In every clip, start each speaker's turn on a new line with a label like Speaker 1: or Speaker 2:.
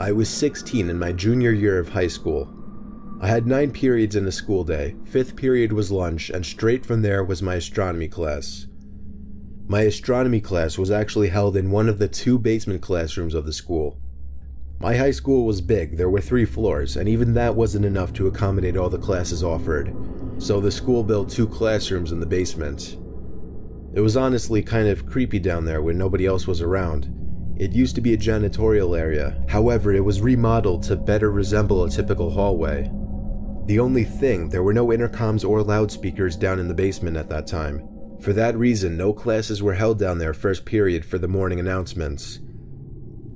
Speaker 1: I was 16 in my junior year of high school. I had nine periods in a school day, fifth period was lunch, and straight from there was my astronomy class. My astronomy class was actually held in one of the two basement classrooms of the school. My high school was big, there were three floors, and even that wasn't enough to accommodate all the classes offered, so the school built two classrooms in the basement. It was honestly kind of creepy down there when nobody else was around. It used to be a janitorial area, however, it was remodeled to better resemble a typical hallway. The only thing, there were no intercoms or loudspeakers down in the basement at that time. For that reason, no classes were held down there first period for the morning announcements.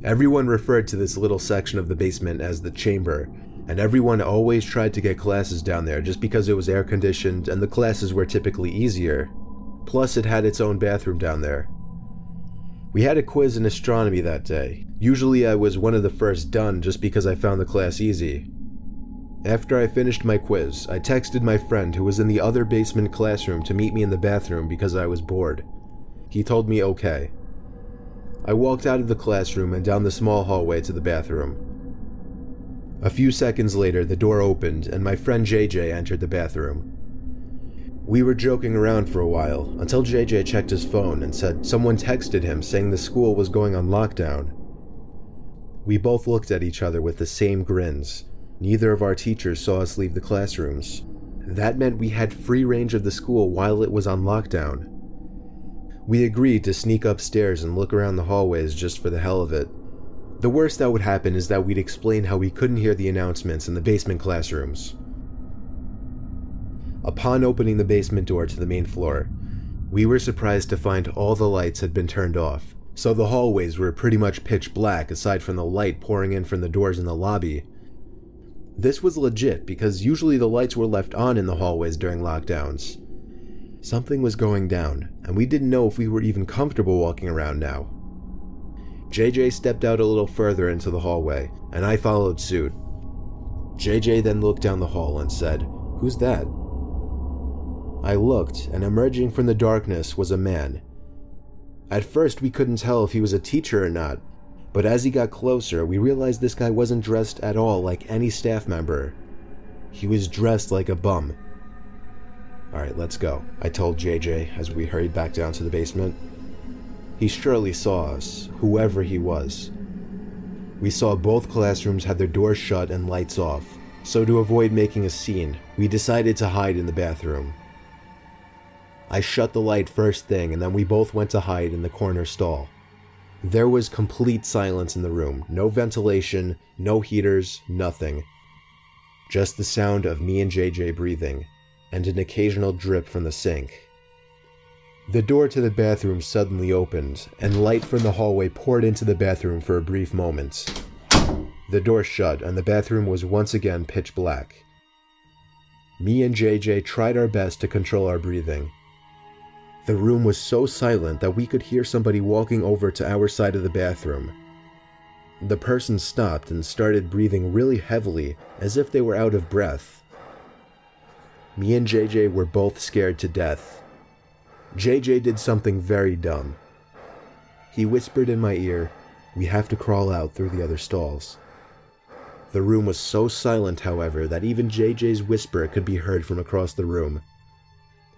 Speaker 1: Everyone referred to this little section of the basement as the chamber, and everyone always tried to get classes down there just because it was air conditioned and the classes were typically easier. Plus, it had its own bathroom down there. We had a quiz in astronomy that day. Usually, I was one of the first done just because I found the class easy. After I finished my quiz, I texted my friend who was in the other basement classroom to meet me in the bathroom because I was bored. He told me okay. I walked out of the classroom and down the small hallway to the bathroom. A few seconds later, the door opened and my friend JJ entered the bathroom. We were joking around for a while until JJ checked his phone and said someone texted him saying the school was going on lockdown. We both looked at each other with the same grins Neither of our teachers saw us leave the classrooms. That meant we had free range of the school while it was on lockdown. We agreed to sneak upstairs and look around the hallways just for the hell of it. The worst that would happen is that we'd explain how we couldn't hear the announcements in the basement classrooms. Upon opening the basement door to the main floor, we were surprised to find all the lights had been turned off, so the hallways were pretty much pitch black aside from the light pouring in from the doors in the lobby this was legit because usually the lights were left on in the hallways during lockdowns. Something was going down, and we didn't know if we were even comfortable walking around now. JJ stepped out a little further into the hallway, and I followed suit. JJ then looked down the hall and said, Who's that? I looked, and emerging from the darkness was a man. At first, we couldn't tell if he was a teacher or not, but as he got closer, we realized this guy wasn't dressed at all like any staff member. He was dressed like a bum. Alright, let's go, I told JJ as we hurried back down to the basement. He surely saw us, whoever he was. We saw both classrooms had their doors shut and lights off, so to avoid making a scene, we decided to hide in the bathroom. I shut the light first thing, and then we both went to hide in the corner stall. There was complete silence in the room no ventilation, no heaters, nothing. Just the sound of me and JJ breathing, and an occasional drip from the sink. The door to the bathroom suddenly opened, and light from the hallway poured into the bathroom for a brief moment. The door shut, and the bathroom was once again pitch black. Me and JJ tried our best to control our breathing, the room was so silent that we could hear somebody walking over to our side of the bathroom. The person stopped and started breathing really heavily, as if they were out of breath. Me and JJ were both scared to death. JJ did something very dumb. He whispered in my ear, We have to crawl out through the other stalls. The room was so silent, however, that even JJ's whisper could be heard from across the room.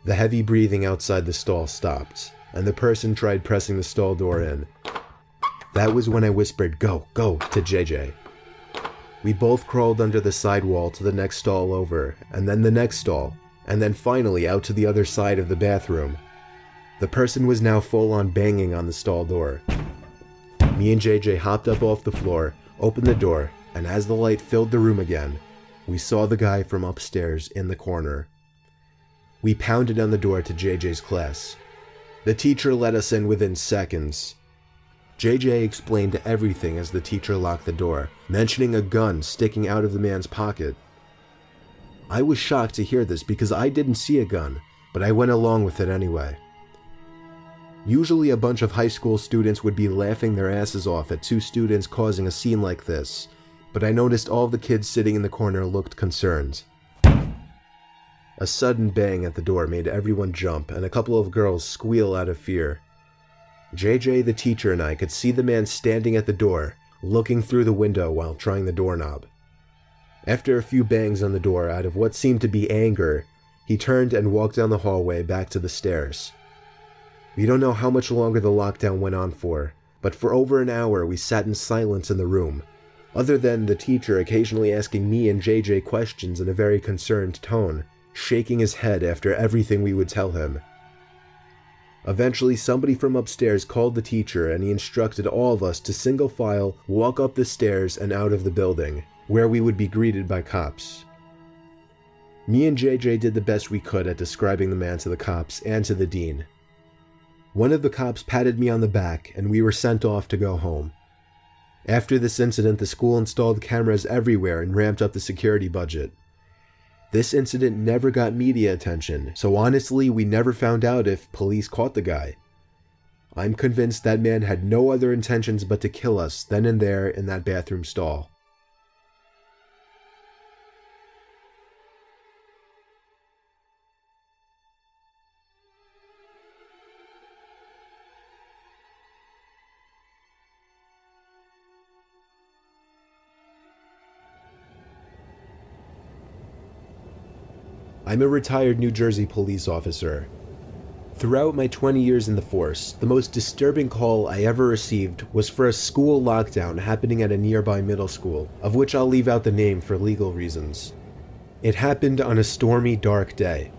Speaker 1: The heavy breathing outside the stall stopped, and the person tried pressing the stall door in. That was when I whispered, Go, go, to JJ. We both crawled under the side wall to the next stall over, and then the next stall, and then finally out to the other side of the bathroom. The person was now full on banging on the stall door. Me and JJ hopped up off the floor, opened the door, and as the light filled the room again, we saw the guy from upstairs in the corner. We pounded on the door to JJ's class. The teacher let us in within seconds. JJ explained everything as the teacher locked the door, mentioning a gun sticking out of the man's pocket. I was shocked to hear this because I didn't see a gun, but I went along with it anyway. Usually, a bunch of high school students would be laughing their asses off at two students causing a scene like this, but I noticed all the kids sitting in the corner looked concerned. A sudden bang at the door made everyone jump, and a couple of girls squeal out of fear. JJ, the teacher, and I could see the man standing at the door, looking through the window while trying the doorknob. After a few bangs on the door out of what seemed to be anger, he turned and walked down the hallway back to the stairs. We don't know how much longer the lockdown went on for, but for over an hour we sat in silence in the room, other than the teacher occasionally asking me and JJ questions in a very concerned tone, shaking his head after everything we would tell him. Eventually, somebody from upstairs called the teacher and he instructed all of us to single file walk up the stairs and out of the building, where we would be greeted by cops. Me and JJ did the best we could at describing the man to the cops and to the dean. One of the cops patted me on the back and we were sent off to go home. After this incident, the school installed cameras everywhere and ramped up the security budget. This incident never got media attention, so honestly, we never found out if police caught the guy. I'm convinced that man had no other intentions but to kill us then and there in that bathroom stall. I'm a retired New Jersey police officer. Throughout my 20 years in the force, the most disturbing call I ever received was for a school lockdown happening at a nearby middle school, of which I'll leave out the name for legal reasons. It happened on a stormy, dark day.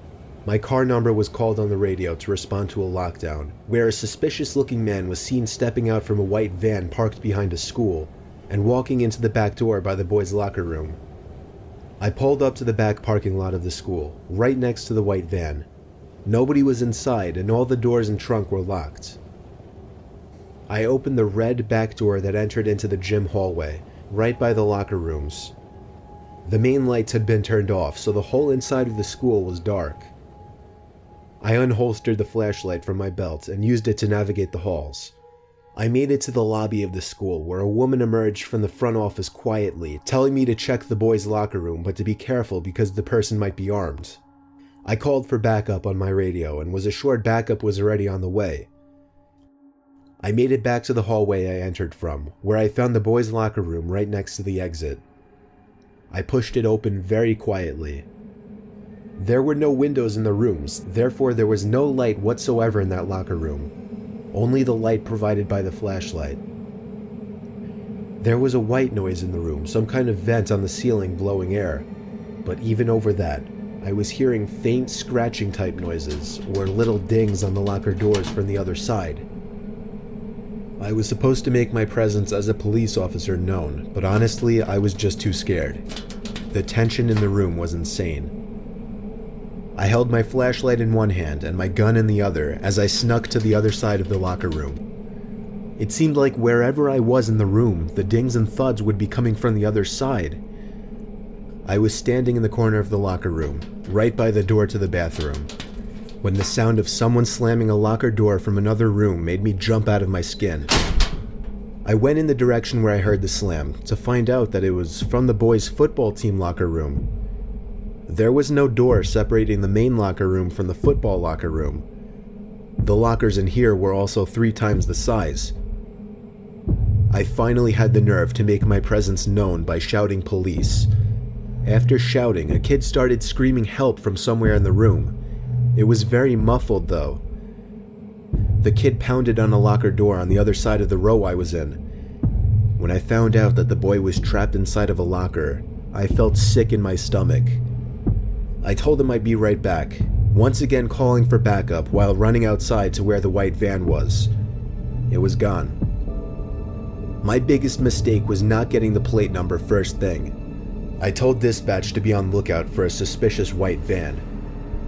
Speaker 1: My car number was called on the radio to respond to a lockdown, where a suspicious looking man was seen stepping out from a white van parked behind a school and walking into the back door by the boys' locker room. I pulled up to the back parking lot of the school, right next to the white van. Nobody was inside, and all the doors and trunk were locked. I opened the red back door that entered into the gym hallway, right by the locker rooms. The main lights had been turned off, so the whole inside of the school was dark. I unholstered the flashlight from my belt and used it to navigate the halls. I made it to the lobby of the school where a woman emerged from the front office quietly, telling me to check the boys' locker room but to be careful because the person might be armed. I called for backup on my radio and was assured backup was already on the way. I made it back to the hallway I entered from, where I found the boys' locker room right next to the exit. I pushed it open very quietly. There were no windows in the rooms, therefore, there was no light whatsoever in that locker room only the light provided by the flashlight. There was a white noise in the room, some kind of vent on the ceiling blowing air. But even over that, I was hearing faint scratching type noises or little dings on the locker doors from the other side. I was supposed to make my presence as a police officer known, but honestly, I was just too scared. The tension in the room was insane. I held my flashlight in one hand and my gun in the other as I snuck to the other side of the locker room. It seemed like wherever I was in the room, the dings and thuds would be coming from the other side. I was standing in the corner of the locker room, right by the door to the bathroom, when the sound of someone slamming a locker door from another room made me jump out of my skin. I went in the direction where I heard the slam to find out that it was from the boys' football team locker room there was no door separating the main locker room from the football locker room. The lockers in here were also three times the size. I finally had the nerve to make my presence known by shouting police. After shouting, a kid started screaming help from somewhere in the room. It was very muffled, though. The kid pounded on a locker door on the other side of the row I was in. When I found out that the boy was trapped inside of a locker, I felt sick in my stomach. I told him I'd be right back, once again calling for backup while running outside to where the white van was. It was gone. My biggest mistake was not getting the plate number first thing. I told dispatch to be on lookout for a suspicious white van.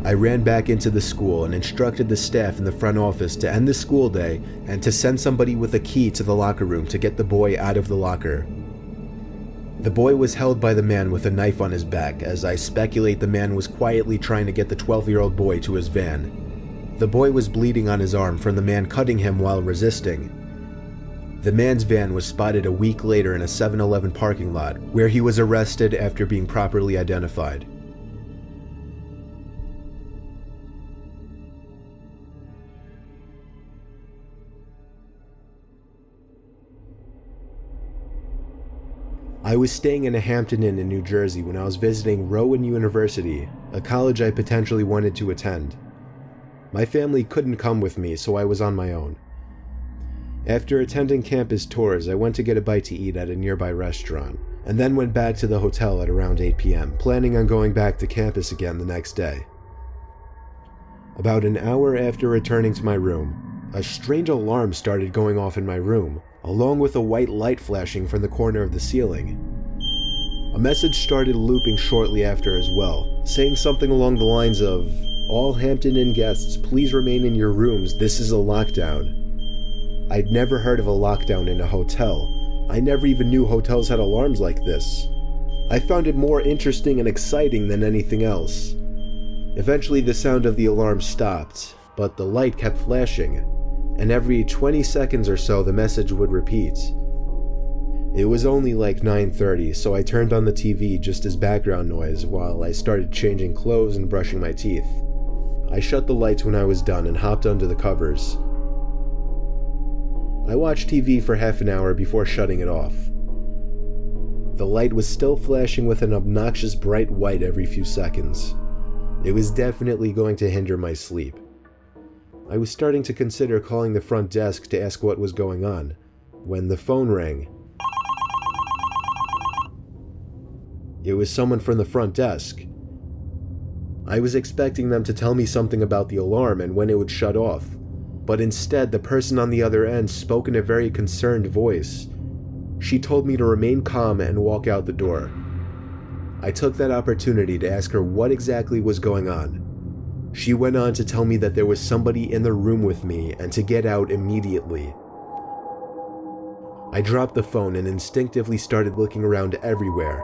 Speaker 1: I ran back into the school and instructed the staff in the front office to end the school day and to send somebody with a key to the locker room to get the boy out of the locker. The boy was held by the man with a knife on his back, as I speculate the man was quietly trying to get the 12 year old boy to his van. The boy was bleeding on his arm from the man cutting him while resisting. The man's van was spotted a week later in a 7 Eleven parking lot, where he was arrested after being properly identified. I was staying in a Hampton Inn in New Jersey when I was visiting Rowan University, a college I potentially wanted to attend. My family couldn't come with me, so I was on my own. After attending campus tours, I went to get a bite to eat at a nearby restaurant, and then went back to the hotel at around 8 p.m., planning on going back to campus again the next day. About an hour after returning to my room, a strange alarm started going off in my room, along with a white light flashing from the corner of the ceiling. A message started looping shortly after as well, saying something along the lines of All Hampton Inn guests, please remain in your rooms, this is a lockdown. I'd never heard of a lockdown in a hotel. I never even knew hotels had alarms like this. I found it more interesting and exciting than anything else. Eventually, the sound of the alarm stopped, but the light kept flashing, and every 20 seconds or so the message would repeat. It was only like 9:30, so I turned on the TV just as background noise while I started changing clothes and brushing my teeth. I shut the lights when I was done and hopped under the covers. I watched TV for half an hour before shutting it off. The light was still flashing with an obnoxious bright white every few seconds. It was definitely going to hinder my sleep. I was starting to consider calling the front desk to ask what was going on when the phone rang. It was someone from the front desk. I was expecting them to tell me something about the alarm and when it would shut off, but instead, the person on the other end spoke in a very concerned voice. She told me to remain calm and walk out the door. I took that opportunity to ask her what exactly was going on. She went on to tell me that there was somebody in the room with me and to get out immediately. I dropped the phone and instinctively started looking around everywhere.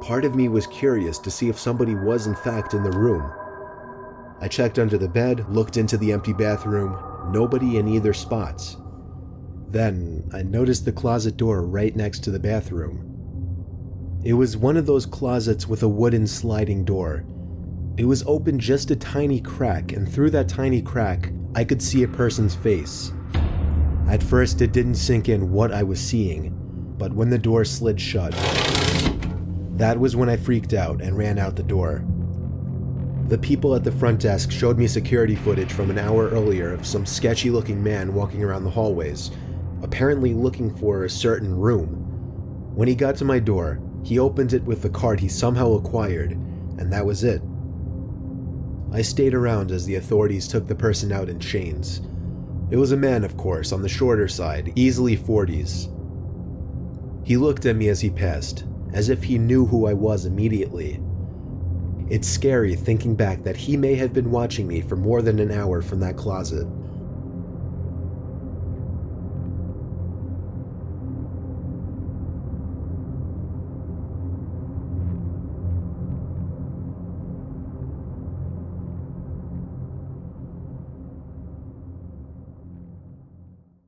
Speaker 1: Part of me was curious to see if somebody was in fact in the room. I checked under the bed, looked into the empty bathroom, nobody in either spots. Then I noticed the closet door right next to the bathroom. It was one of those closets with a wooden sliding door. It was open just a tiny crack, and through that tiny crack, I could see a person's face. At first, it didn't sink in what I was seeing, but when the door slid shut, that was when I freaked out and ran out the door. The people at the front desk showed me security footage from an hour earlier of some sketchy looking man walking around the hallways, apparently looking for a certain room. When he got to my door, he opened it with the card he somehow acquired, and that was it. I stayed around as the authorities took the person out in chains. It was a man, of course, on the shorter side, easily 40s. He looked at me as he passed, as if he knew who I was immediately. It's scary thinking back that he may have been watching me for more than an hour from that closet.